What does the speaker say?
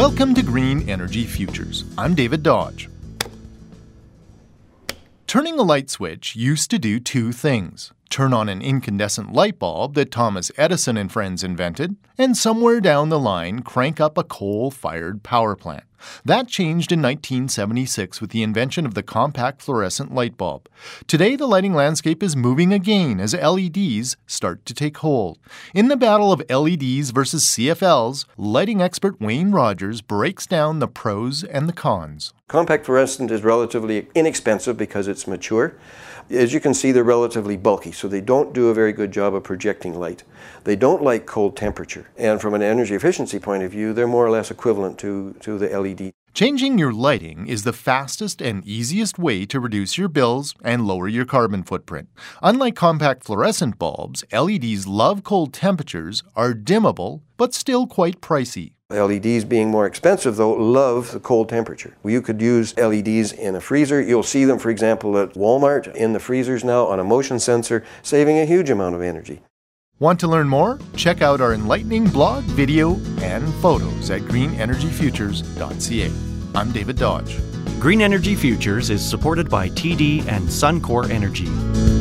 Welcome to Green Energy Futures. I'm David Dodge. Turning a light switch used to do two things turn on an incandescent light bulb that Thomas Edison and friends invented, and somewhere down the line crank up a coal fired power plant. That changed in 1976 with the invention of the compact fluorescent light bulb. Today, the lighting landscape is moving again as LEDs start to take hold. In the battle of LEDs versus CFLs, lighting expert Wayne Rogers breaks down the pros and the cons. Compact fluorescent is relatively inexpensive because it's mature. As you can see, they're relatively bulky, so they don't do a very good job of projecting light. They don't like cold temperature, and from an energy efficiency point of view, they're more or less equivalent to, to the LED. Changing your lighting is the fastest and easiest way to reduce your bills and lower your carbon footprint. Unlike compact fluorescent bulbs, LEDs love cold temperatures, are dimmable, but still quite pricey. LEDs being more expensive though love the cold temperature. You could use LEDs in a freezer. You'll see them for example at Walmart in the freezers now on a motion sensor saving a huge amount of energy. Want to learn more? Check out our enlightening blog, video, and photos at greenenergyfutures.ca. I'm David Dodge. Green Energy Futures is supported by TD and Suncor Energy.